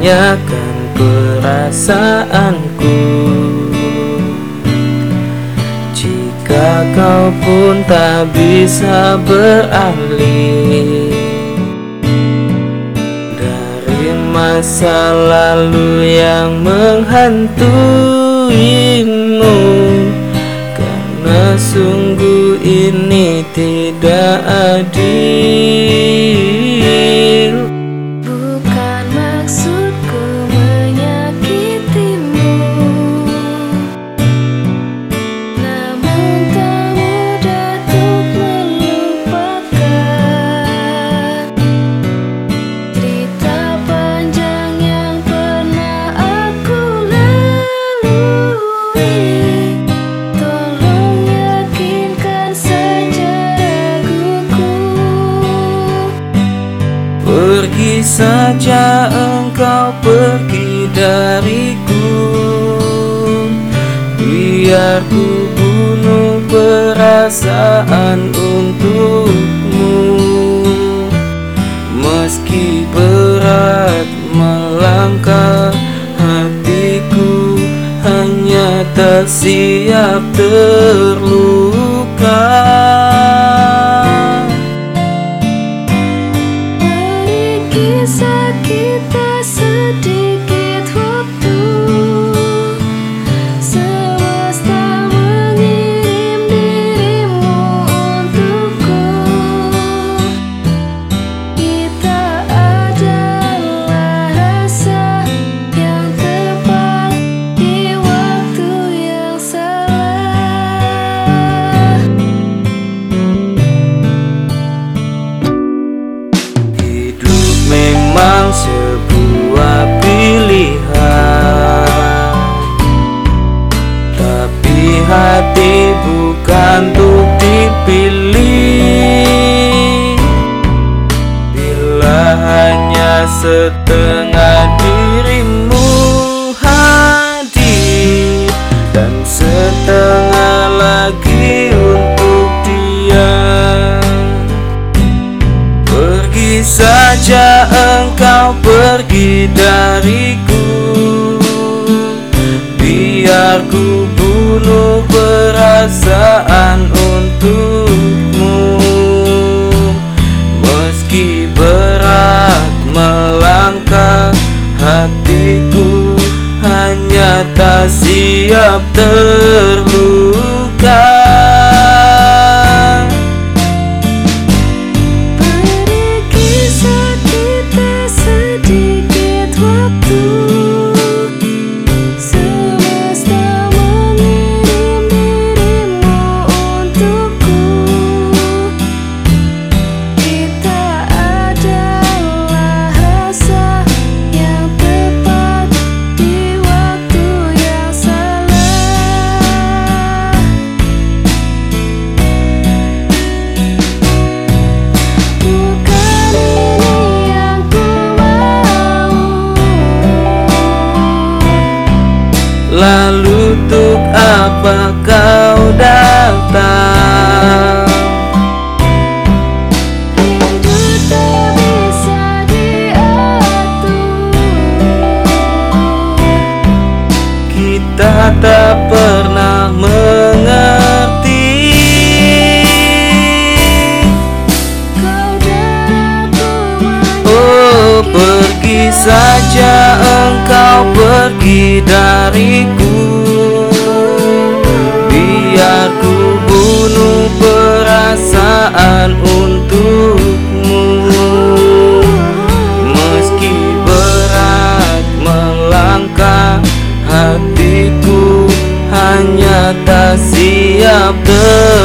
tanyakan perasaanku. Jika kau pun tak bisa beralih Dari masa lalu yang menghantuimu Karena sungguh ini tidak adil Saja engkau pergi dariku Biar ku bunuh perasaan untukmu. Meski berat melangkah hatiku Hanya tak siap terluka setengah dirimu hadir Dan setengah lagi untuk dia. Pergi saja engkau pergi dariku. Biar ku bunuh perasaan untukmu siap terluka kau datang? Kita tak pernah mengerti. Oh pergi saja engkau pergi dariku hatiku Hanya tak siap terluka